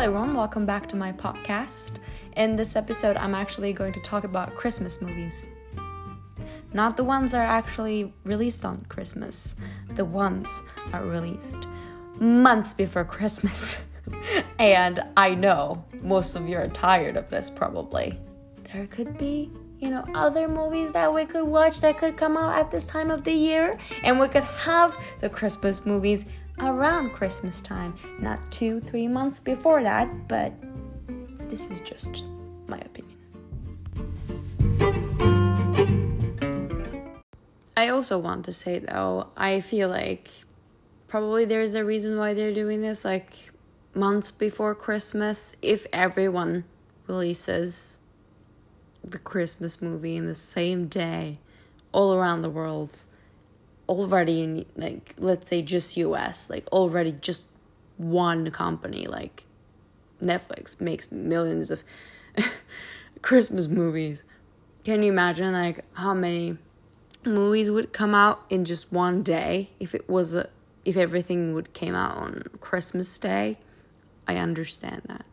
everyone, welcome back to my podcast. In this episode, I'm actually going to talk about Christmas movies. Not the ones that are actually released on Christmas, the ones are released months before Christmas. and I know most of you are tired of this probably. There could be, you know, other movies that we could watch that could come out at this time of the year, and we could have the Christmas movies around Christmas time, not two, three months before that, but this is just my opinion. I also want to say though, I feel like probably there's a reason why they're doing this, like months before Christmas, if everyone releases the Christmas movie in the same day all around the world already in like let's say just US, like already just one company like Netflix makes millions of Christmas movies. Can you imagine like how many movies would come out in just one day if it was a if everything would came out on Christmas Day? I understand that.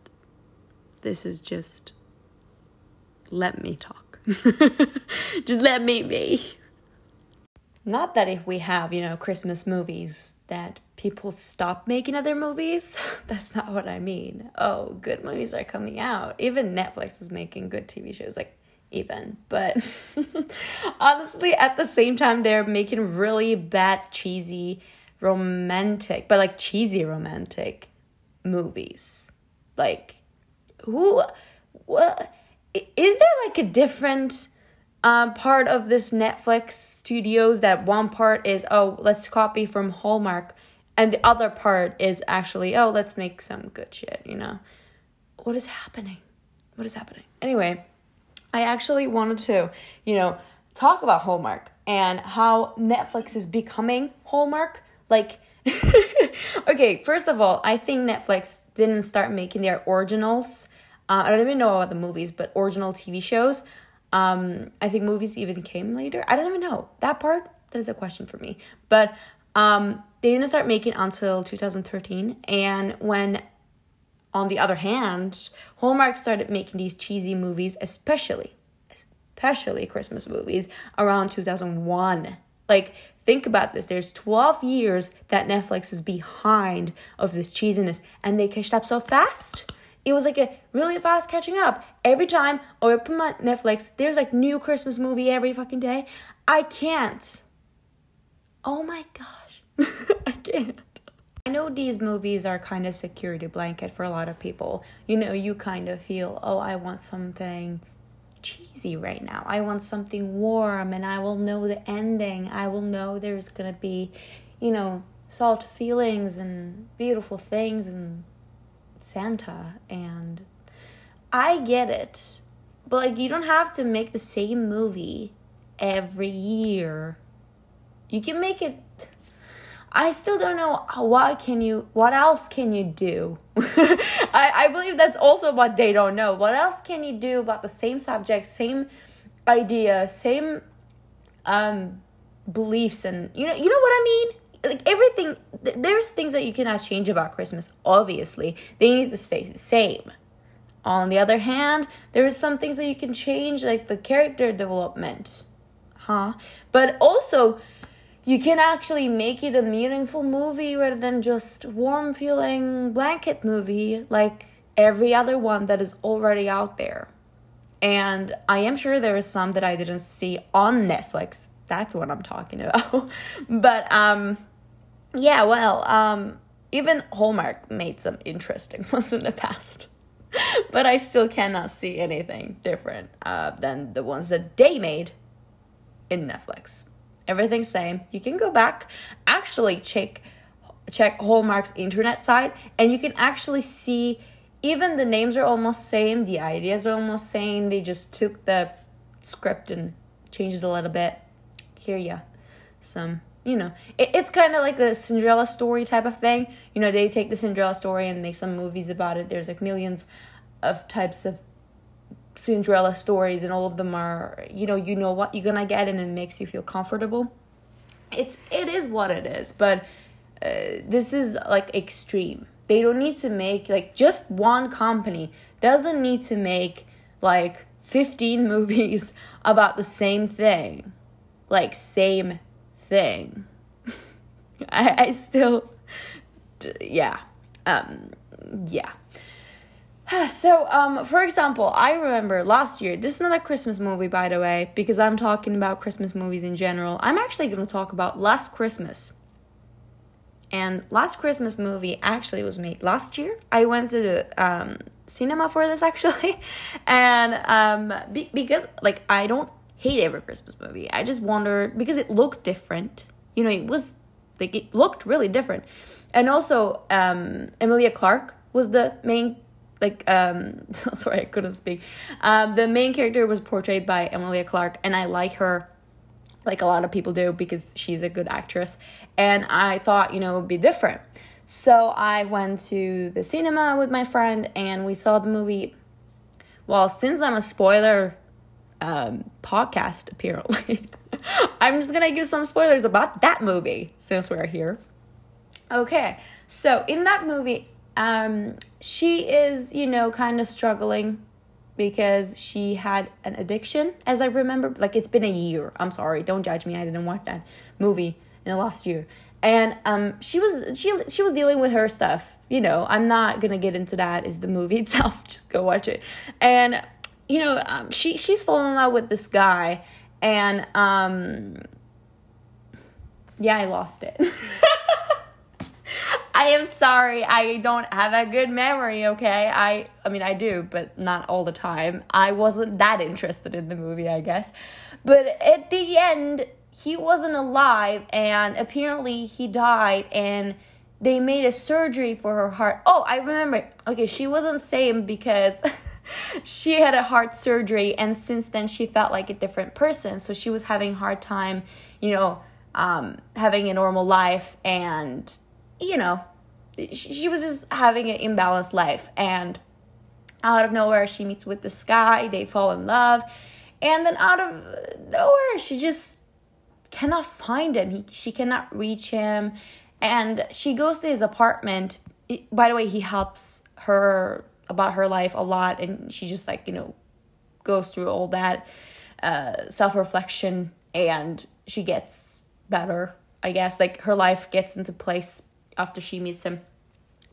This is just let me talk. just let me be. Not that if we have, you know, Christmas movies that people stop making other movies. That's not what I mean. Oh, good movies are coming out. Even Netflix is making good TV shows like even. But honestly, at the same time they're making really bad cheesy romantic, but like cheesy romantic movies. Like who what is there like a different um, part of this Netflix studios that one part is, oh, let's copy from Hallmark, and the other part is actually, oh, let's make some good shit, you know? What is happening? What is happening? Anyway, I actually wanted to, you know, talk about Hallmark and how Netflix is becoming Hallmark. Like, okay, first of all, I think Netflix didn't start making their originals. Uh, I don't even know about the movies, but original TV shows um, I think movies even came later. I don't even know that part. That is a question for me. But um, they didn't start making until 2013. And when, on the other hand, Hallmark started making these cheesy movies, especially, especially Christmas movies, around 2001. Like, think about this. There's 12 years that Netflix is behind of this cheesiness, and they catched up so fast it was like a really fast catching up. Every time I open my Netflix, there's like new Christmas movie every fucking day. I can't. Oh my gosh. I can't. I know these movies are kind of security blanket for a lot of people. You know, you kind of feel, oh, I want something cheesy right now. I want something warm and I will know the ending. I will know there's going to be, you know, soft feelings and beautiful things and Santa and I get it. But like you don't have to make the same movie every year. You can make it I still don't know what can you what else can you do? I, I believe that's also what they don't know. What else can you do about the same subject, same idea, same um beliefs and you know you know what I mean? like everything there's things that you cannot change about christmas obviously. They need to stay the same. On the other hand there are some things that you can change like the character development huh? But also you can actually make it a meaningful movie rather than just warm feeling blanket movie like every other one that is already out there. And i am sure there is some that i didn't see on netflix. That's what i'm talking about. But um yeah, well, um, even Hallmark made some interesting ones in the past. but I still cannot see anything different uh, than the ones that they made in Netflix. Everything's same. You can go back, actually check check Hallmark's internet site, and you can actually see even the names are almost same, the ideas are almost same. They just took the script and changed it a little bit. Here, yeah, some you know, it, it's kind of like the Cinderella story type of thing. You know, they take the Cinderella story and make some movies about it. There's like millions of types of Cinderella stories, and all of them are, you know, you know what you're gonna get, and it makes you feel comfortable. It's it is what it is, but uh, this is like extreme. They don't need to make like just one company doesn't need to make like 15 movies about the same thing. Like same thing. I, I still yeah. Um yeah. So, um, for example, I remember last year, this is not a Christmas movie, by the way, because I'm talking about Christmas movies in general. I'm actually going to talk about Last Christmas. And Last Christmas movie actually was made last year. I went to the um, cinema for this actually, and um, be- because like I don't hate every Christmas movie. I just wondered because it looked different. You know, it was like it looked really different, and also um, Emilia Clarke was the main like um sorry I couldn't speak. Um, the main character was portrayed by Emilia Clarke, and I like her like a lot of people do because she's a good actress. And I thought, you know, it would be different. So I went to the cinema with my friend and we saw the movie. Well, since I'm a spoiler um, podcast, apparently, I'm just gonna give some spoilers about that movie since we're here. Okay, so in that movie, um, she is, you know, kind of struggling because she had an addiction, as I remember. Like it's been a year. I'm sorry, don't judge me. I didn't watch that movie in the last year. And um, she was she she was dealing with her stuff. You know, I'm not gonna get into that. Is the movie itself? Just go watch it. And you know, um, she she's fallen in love with this guy, and um, yeah, I lost it. I am sorry. I don't have a good memory, okay? I I mean I do, but not all the time. I wasn't that interested in the movie, I guess. But at the end, he wasn't alive and apparently he died and they made a surgery for her heart. Oh, I remember. Okay, she wasn't sane because she had a heart surgery and since then she felt like a different person. So she was having hard time, you know, um, having a normal life and you know, she was just having an imbalanced life. And out of nowhere, she meets with this guy, they fall in love. And then out of nowhere, she just cannot find him. He, she cannot reach him. And she goes to his apartment. By the way, he helps her about her life a lot. And she just, like, you know, goes through all that uh, self reflection and she gets better, I guess. Like, her life gets into place after she meets him.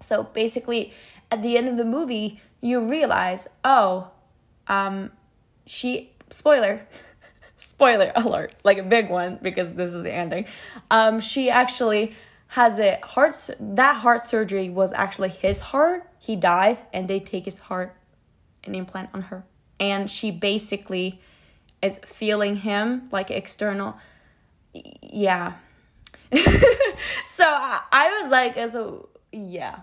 So basically, at the end of the movie, you realize, oh, um, she spoiler, spoiler alert, like a big one because this is the ending. Um, she actually has a heart. That heart surgery was actually his heart. He dies, and they take his heart and implant on her, and she basically is feeling him like external. Yeah, so I, I was like, so yeah,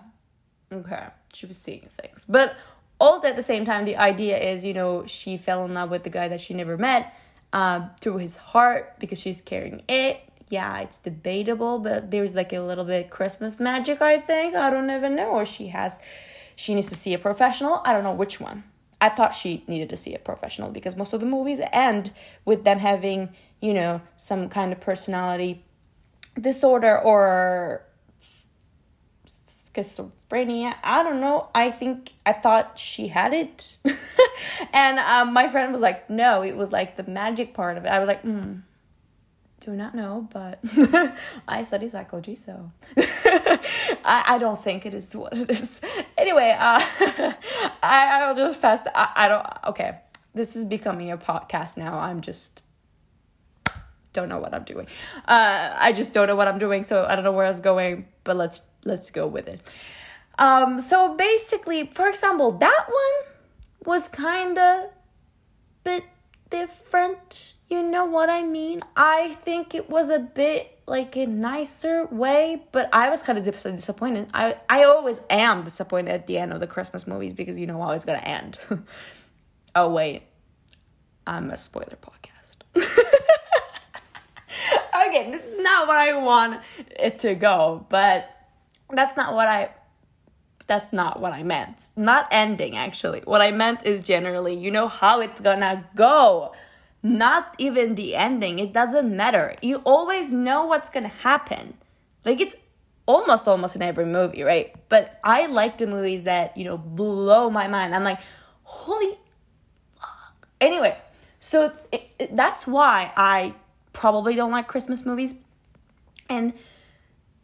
okay, she was seeing things, but also at the same time, the idea is, you know, she fell in love with the guy that she never met uh, through his heart because she's carrying it. Yeah, it's debatable, but there's like a little bit Christmas magic, I think. I don't even know. Or she has, she needs to see a professional. I don't know which one. I thought she needed to see a professional because most of the movies end with them having, you know, some kind of personality disorder or schizophrenia. I don't know. I think I thought she had it. and um, my friend was like, no, it was like the magic part of it. I was like, hmm, do not know, but I study psychology, so I, I don't think it is what it is. Anyway, uh, I, I'll just pass. The, I, I don't, okay. This is becoming a podcast now. I'm just don't know what I'm doing. Uh, I just don't know what I'm doing, so I don't know where I was going, but let's let's go with it. Um, so basically, for example, that one was kind of bit different. You know what I mean? I think it was a bit like a nicer way, but I was kind of disappointed. I I always am disappointed at the end of the Christmas movies because you know how it's gonna end. oh wait, I'm a spoiler podcast. okay, this is not what I want it to go, but that's not what I that's not what I meant. Not ending actually. What I meant is generally, you know how it's gonna go. Not even the ending. It doesn't matter. You always know what's gonna happen. Like it's almost almost in every movie, right? But I like the movies that, you know, blow my mind. I'm like, holy fuck. Anyway, so it, it, that's why I probably don't like Christmas movies. And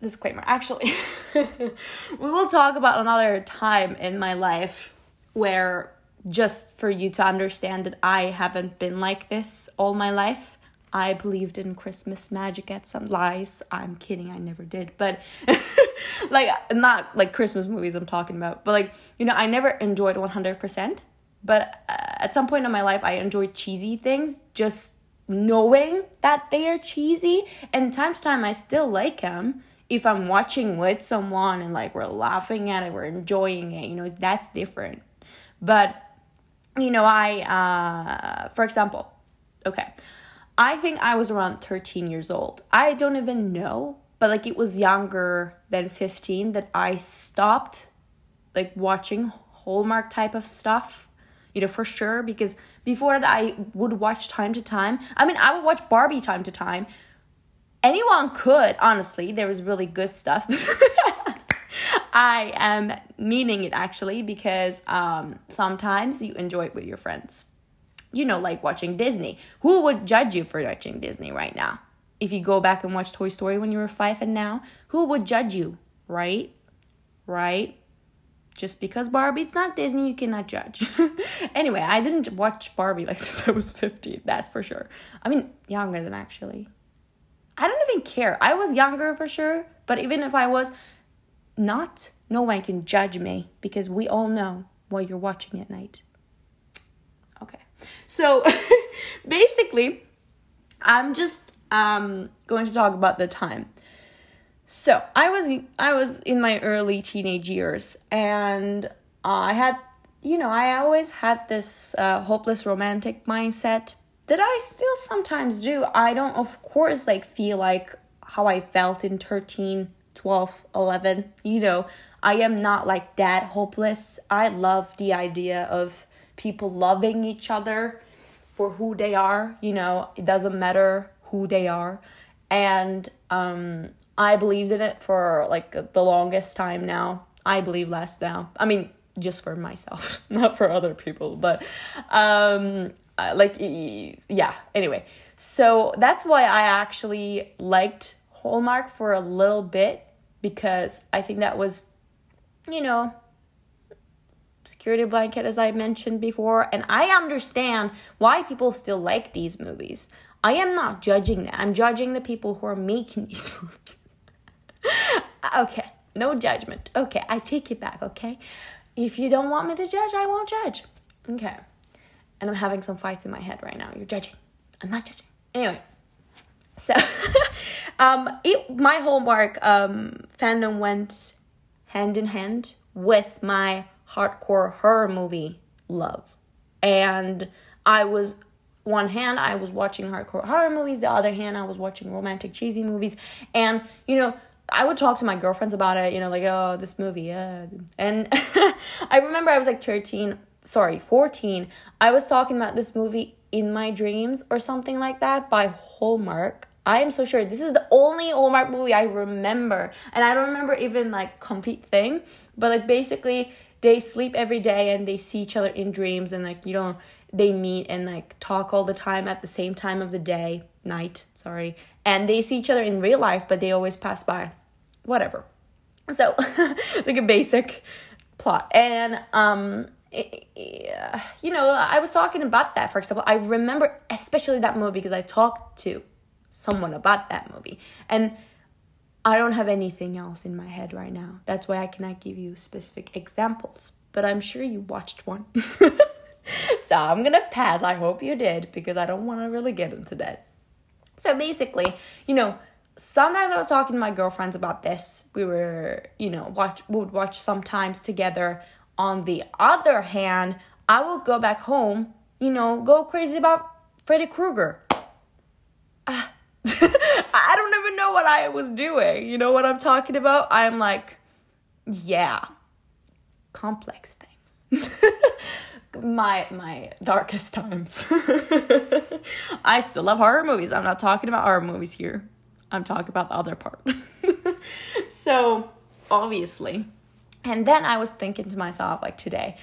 disclaimer, actually, we will talk about another time in my life where just for you to understand that I haven't been like this all my life I believed in Christmas magic at some lies. I'm kidding, I never did. But like not like Christmas movies I'm talking about, but like, you know, I never enjoyed 100%, but uh, at some point in my life I enjoyed cheesy things just knowing that they are cheesy and time to time I still like them if I'm watching with someone and like we're laughing at it, we're enjoying it, you know, that's different. But you know, I uh for example, okay. I think I was around 13 years old. I don't even know, but like it was younger than 15 that I stopped like watching Hallmark type of stuff. You know, for sure, because before that I would watch time to time. I mean, I would watch Barbie time to time. Anyone could, honestly. There was really good stuff. I am meaning it actually because um, sometimes you enjoy it with your friends you know, like watching Disney. Who would judge you for watching Disney right now? If you go back and watch Toy Story when you were five and now, who would judge you, right? Right? Just because Barbie, it's not Disney, you cannot judge. anyway, I didn't watch Barbie like since I was 15, that's for sure. I mean, younger than actually. I don't care. I was younger for sure, but even if I was not, no one can judge me because we all know what you're watching at night. Okay. So basically, I'm just um, going to talk about the time. So I was I was in my early teenage years, and I had you know I always had this uh, hopeless romantic mindset that I still sometimes do. I don't of course like feel like how I felt in 13, 12, 11. You know, I am not like that hopeless. I love the idea of people loving each other for who they are. You know, it doesn't matter who they are. And um, I believed in it for like the longest time now. I believe less now. I mean, just for myself, not for other people, but um, like, yeah, anyway. So that's why I actually liked Hallmark for a little bit because I think that was, you know, security blanket, as I mentioned before. And I understand why people still like these movies. I am not judging that. I'm judging the people who are making these movies. okay, no judgment. Okay, I take it back, okay? If you don't want me to judge, I won't judge. Okay. And I'm having some fights in my head right now. You're judging. I'm not judging. Anyway, so um it my Hallmark um fandom went hand in hand with my hardcore horror movie love. And I was one hand I was watching hardcore horror movies, the other hand I was watching romantic cheesy movies. And you know, I would talk to my girlfriends about it, you know, like, oh, this movie, yeah. And I remember I was like 13, sorry, 14. I was talking about this movie in my dreams or something like that by Hallmark. I am so sure this is the only Hallmark movie I remember. And I don't remember even like complete thing, but like basically they sleep every day and they see each other in dreams and like you know they meet and like talk all the time at the same time of the day night sorry and they see each other in real life but they always pass by whatever so like a basic plot and um it, you know i was talking about that for example i remember especially that movie because i talked to someone about that movie and I don't have anything else in my head right now. That's why I cannot give you specific examples. But I'm sure you watched one. so I'm gonna pass. I hope you did because I don't want to really get into that. So basically, you know, sometimes I was talking to my girlfriends about this. We were, you know, watch would watch sometimes together. On the other hand, I would go back home, you know, go crazy about Freddy Krueger. Ah, I don't even know what I was doing. You know what I'm talking about? I'm like, yeah, complex things. my my darkest times. I still love horror movies. I'm not talking about horror movies here. I'm talking about the other part. so, obviously. And then I was thinking to myself, like today,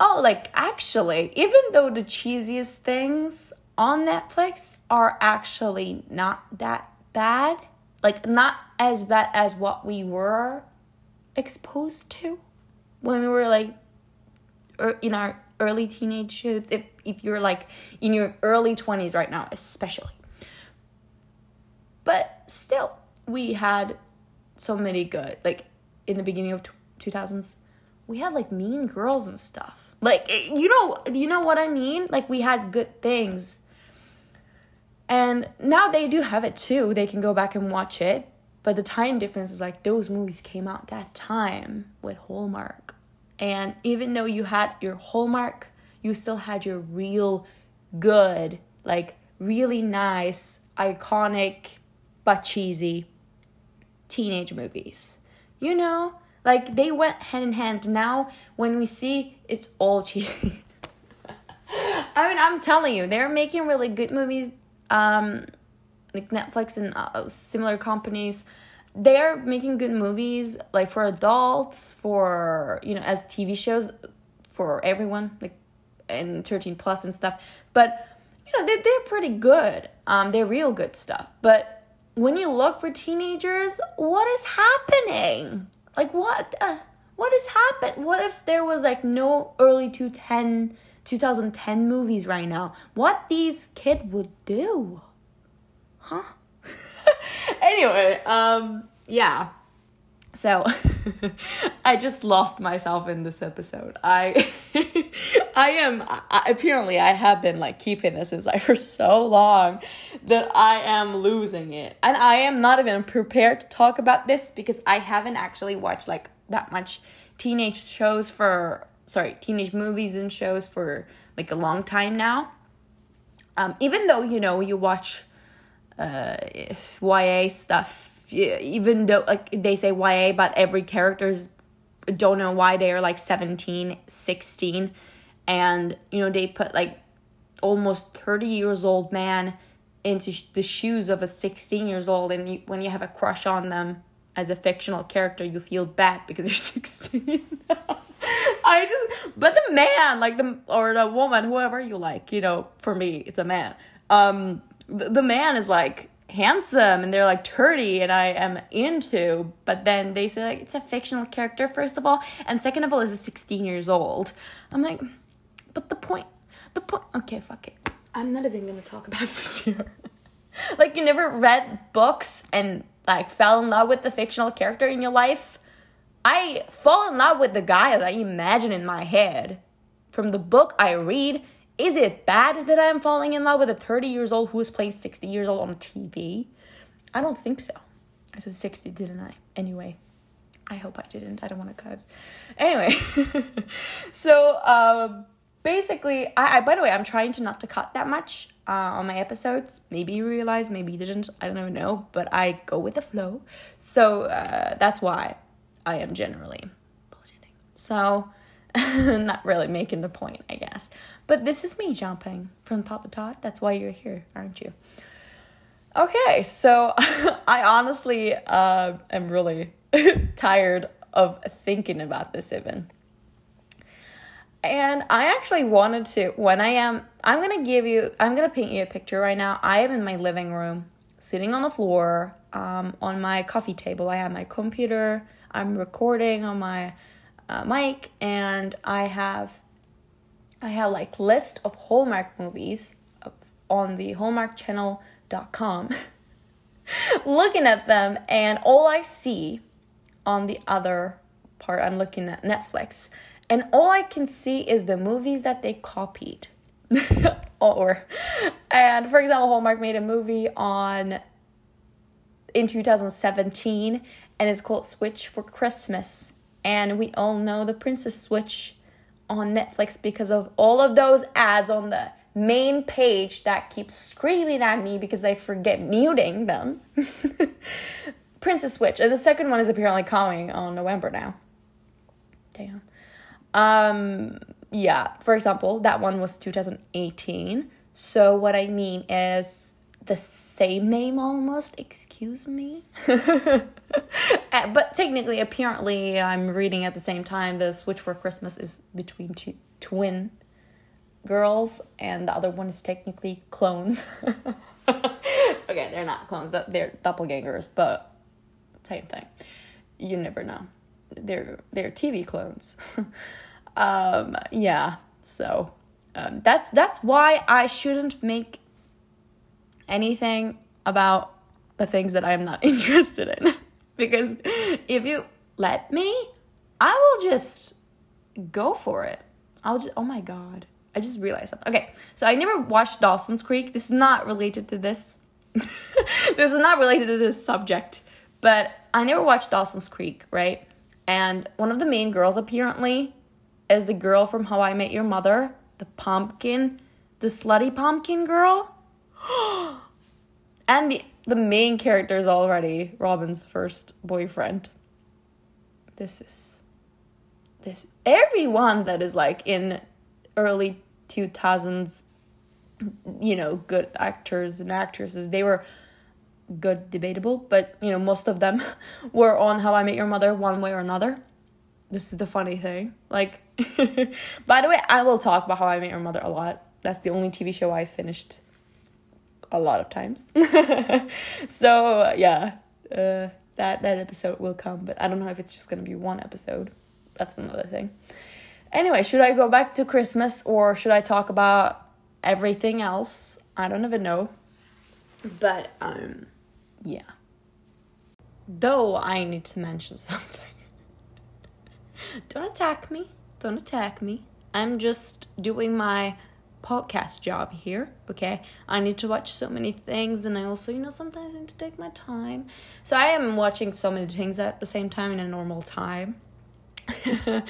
oh, like actually, even though the cheesiest things on Netflix are actually not that bad, like not as bad as what we were exposed to when we were like er, in our early teenage years if, if you're like in your early 20s right now especially. But still we had so many good like in the beginning of 2000s we had like mean girls and stuff. Like eh, you know you know what i mean? Like we had good things. And now they do have it too. They can go back and watch it. But the time difference is like those movies came out that time with Hallmark. And even though you had your Hallmark, you still had your real good, like really nice, iconic, but cheesy teenage movies. You know? Like they went hand in hand. Now, when we see it's all cheesy. I mean, I'm telling you, they're making really good movies. Um, like Netflix and uh, similar companies, they're making good movies like for adults, for you know, as TV shows for everyone, like and 13 plus and stuff. But you know, they they're pretty good. Um, they're real good stuff. But when you look for teenagers, what is happening? Like what? Uh, what has happened What if there was like no early 2010 2010 movies right now? What these kid would do? huh? anyway, um, yeah. So I just lost myself in this episode. I I am I, apparently I have been like keeping this inside for so long that I am losing it. And I am not even prepared to talk about this because I haven't actually watched like that much teenage shows for sorry, teenage movies and shows for like a long time now. Um even though, you know, you watch uh, YA stuff, even though like they say YA, but every characters don't know why they're like 17, 16, and you know they put like almost 30 years old man into sh- the shoes of a 16 years old and you, when you have a crush on them as a fictional character you feel bad because they're 16 i just but the man like the or the woman whoever you like you know for me it's a man. Um the, the man is like handsome and they're like 30 and I am into, but then they say like it's a fictional character, first of all, and second of all, is 16 years old. I'm like, but the point, the point, okay, fuck it. I'm not even gonna talk about this here. like, you never read books and like fell in love with the fictional character in your life. I fall in love with the guy that I imagine in my head from the book I read is it bad that I'm falling in love with a 30 years old who is playing 60 years old on TV? I don't think so. I said 60, didn't I? Anyway, I hope I didn't. I don't want to cut it. Anyway, so uh, basically, I, I, by the way, I'm trying to not to cut that much uh, on my episodes. Maybe you realize, maybe you didn't. I don't even know, but I go with the flow. So uh, that's why I am generally bullshitting. So not really making the point, I guess. But this is me jumping from top to top. That's why you're here, aren't you? Okay, so I honestly uh, am really tired of thinking about this even. And I actually wanted to, when I am, I'm gonna give you, I'm gonna paint you a picture right now. I am in my living room, sitting on the floor, um, on my coffee table. I have my computer, I'm recording on my uh, mic and I have I have like list of Hallmark movies on the hallmarkchannel.com looking at them and all I see on the other part I'm looking at Netflix and all I can see is the movies that they copied. or and for example Hallmark made a movie on in 2017 and it's called Switch for Christmas and we all know the Princess Switch on Netflix because of all of those ads on the main page that keeps screaming at me because I forget muting them. Princess Switch. And the second one is apparently coming on November now. Damn. Um yeah, for example, that one was 2018. So what I mean is the same name almost, excuse me. Uh, but technically, apparently, I'm reading at the same time. The Switch for Christmas is between two twin girls, and the other one is technically clones. okay, they're not clones; they're doppelgangers, but same thing. You never know. They're they're TV clones. um, yeah. So um, that's that's why I shouldn't make anything about the things that I'm not interested in. because if you let me, I will just go for it. I'll just, oh my God. I just realized something. Okay, so I never watched Dawson's Creek. This is not related to this. this is not related to this subject, but I never watched Dawson's Creek, right? And one of the main girls apparently is the girl from How I Met Your Mother, the pumpkin, the slutty pumpkin girl. and the the main character is already Robin's first boyfriend. This is this everyone that is like in early 2000s you know good actors and actresses they were good debatable but you know most of them were on how i met your mother one way or another this is the funny thing like by the way i will talk about how i met your mother a lot that's the only tv show i finished a lot of times. so yeah, uh, that that episode will come, but I don't know if it's just gonna be one episode. That's another thing. Anyway, should I go back to Christmas or should I talk about everything else? I don't even know. But um yeah. Though I need to mention something. don't attack me. Don't attack me. I'm just doing my podcast job here, okay? I need to watch so many things, and I also, you know, sometimes need to take my time. So I am watching so many things at the same time in a normal time.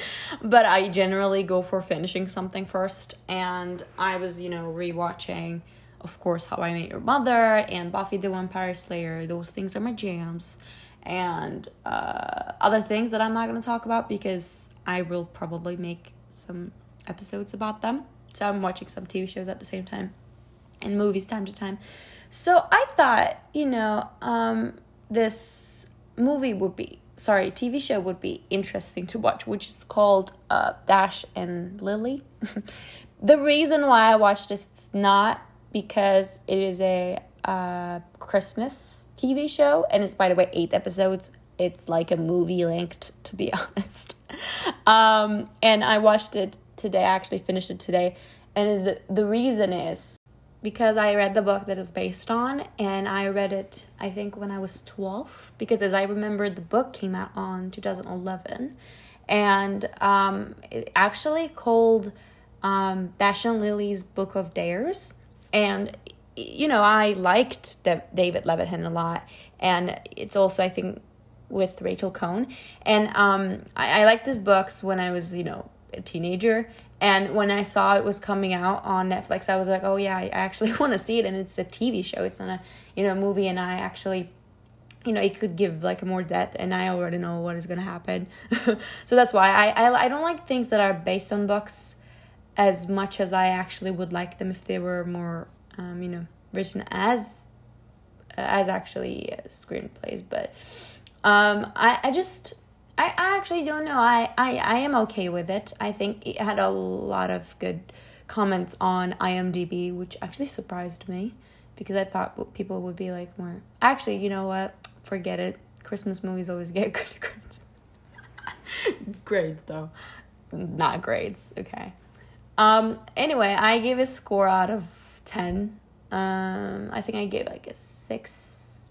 but I generally go for finishing something first, and I was, you know, rewatching, of course, How I Met Your Mother and Buffy the Vampire Slayer. Those things are my jams. And uh, other things that I'm not going to talk about because I will probably make some episodes about them. So I'm watching some TV shows at the same time and movies time to time. So I thought, you know, um, this movie would be sorry, TV show would be interesting to watch, which is called uh, Dash and Lily. the reason why I watched this it's not because it is a uh, Christmas TV show, and it's by the way eight episodes. It's like a movie length, to be honest. Um, and I watched it today. I actually finished it today. And is the, the reason is because I read the book that is based on, and I read it, I think, when I was 12, because as I remember, the book came out on 2011. And um, it actually called um, Dash Lily's Book of Dares. And, you know, I liked David Levithan a lot. And it's also, I think, with Rachel Cohn. And um, I, I liked his books when I was, you know, a teenager. And when I saw it was coming out on Netflix, I was like, oh yeah, I actually want to see it. And it's a TV show. It's not a you know movie. And I actually, you know, it could give like more depth. And I already know what is gonna happen. so that's why I, I I don't like things that are based on books as much as I actually would like them if they were more um, you know written as as actually screenplays. But um, I I just I, I actually don't know. I, I, I am okay with it. I think it had a lot of good comments on IMDb, which actually surprised me because I thought people would be like more. Actually, you know what? Forget it. Christmas movies always get good grades. grades though, not grades. Okay. Um. Anyway, I gave a score out of ten. Um. I think I gave like a six,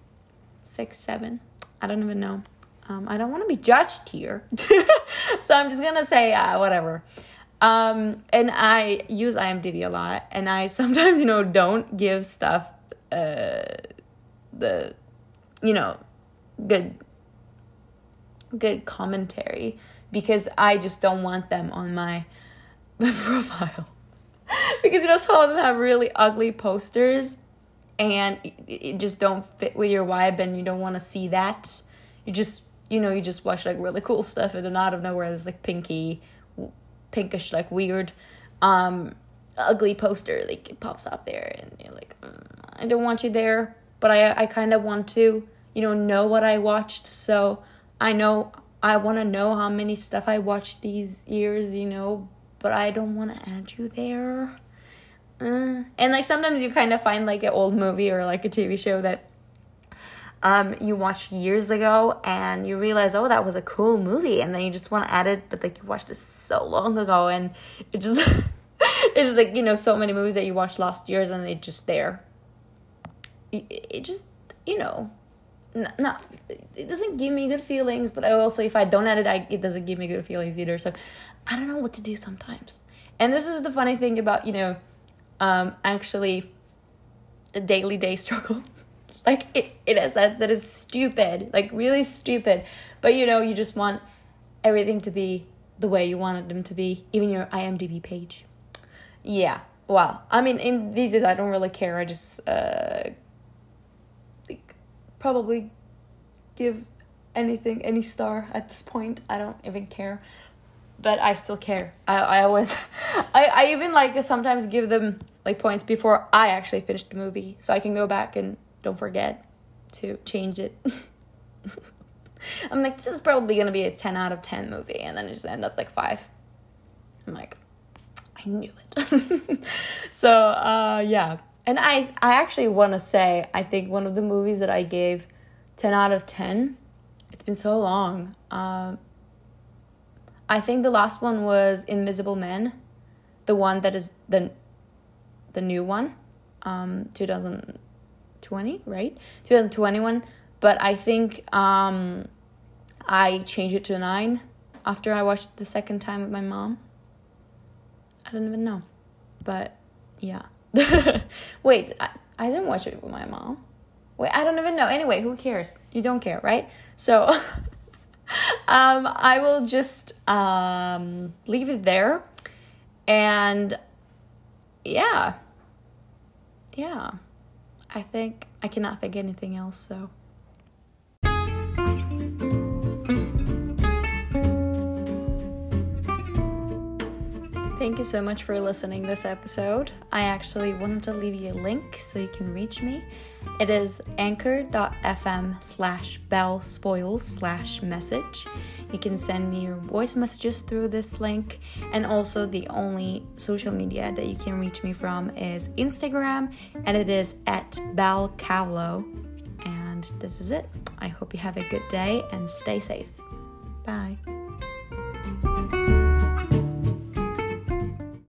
six, seven. I don't even know. Um, I don't want to be judged here. so I'm just going to say, uh, whatever. Um, and I use IMDb a lot, and I sometimes, you know, don't give stuff uh, the, you know, good, good commentary because I just don't want them on my, my profile. because, you know, some of them have really ugly posters and it, it just don't fit with your vibe and you don't want to see that. You just you know, you just watch like really cool stuff, and then out of nowhere, there's like pinky, pinkish, like weird, um, ugly poster like it pops up there, and you're like, mm, I don't want you there, but I I kind of want to, you know, know what I watched, so I know I want to know how many stuff I watched these years, you know, but I don't want to add you there. Uh, and like sometimes you kind of find like an old movie or like a TV show that um you watched years ago and you realize oh that was a cool movie. And then you just want to add it but like you watched it so long ago and it just it's like you know so many movies that you watched last years and it's just there. It, it just you know not, not it doesn't give me good feelings but I also if i don't add it I, it doesn't give me good feelings either. So i don't know what to do sometimes. And this is the funny thing about you know um actually the daily day struggle like it, it is that that is stupid like really stupid but you know you just want everything to be the way you wanted them to be even your imdb page yeah well i mean in these days i don't really care i just uh probably give anything any star at this point. I don't even care. But I still care. I, I always I, I even like sometimes give them like points before I actually finish the movie. So I can go back and don't forget to change it. I'm like, this is probably gonna be a 10 out of 10 movie, and then it just ends up like five. I'm like, I knew it. so uh yeah. And I, I actually want to say, I think one of the movies that I gave 10 out of 10, it's been so long. Um, I think the last one was Invisible Men, the one that is the, the new one, um, 2020, right? 2021. But I think um, I changed it to 9 after I watched the second time with my mom. I don't even know. But yeah. Wait, I, I didn't watch it with my mom. Wait, I don't even know. Anyway, who cares? You don't care, right? So um I will just um leave it there. And yeah. Yeah. I think I cannot think anything else, so Thank you so much for listening this episode. I actually wanted to leave you a link so you can reach me. It is anchor.fm slash bell spoils slash message. You can send me your voice messages through this link. And also, the only social media that you can reach me from is Instagram, and it is at Bell Cavlo. And this is it. I hope you have a good day and stay safe. Bye.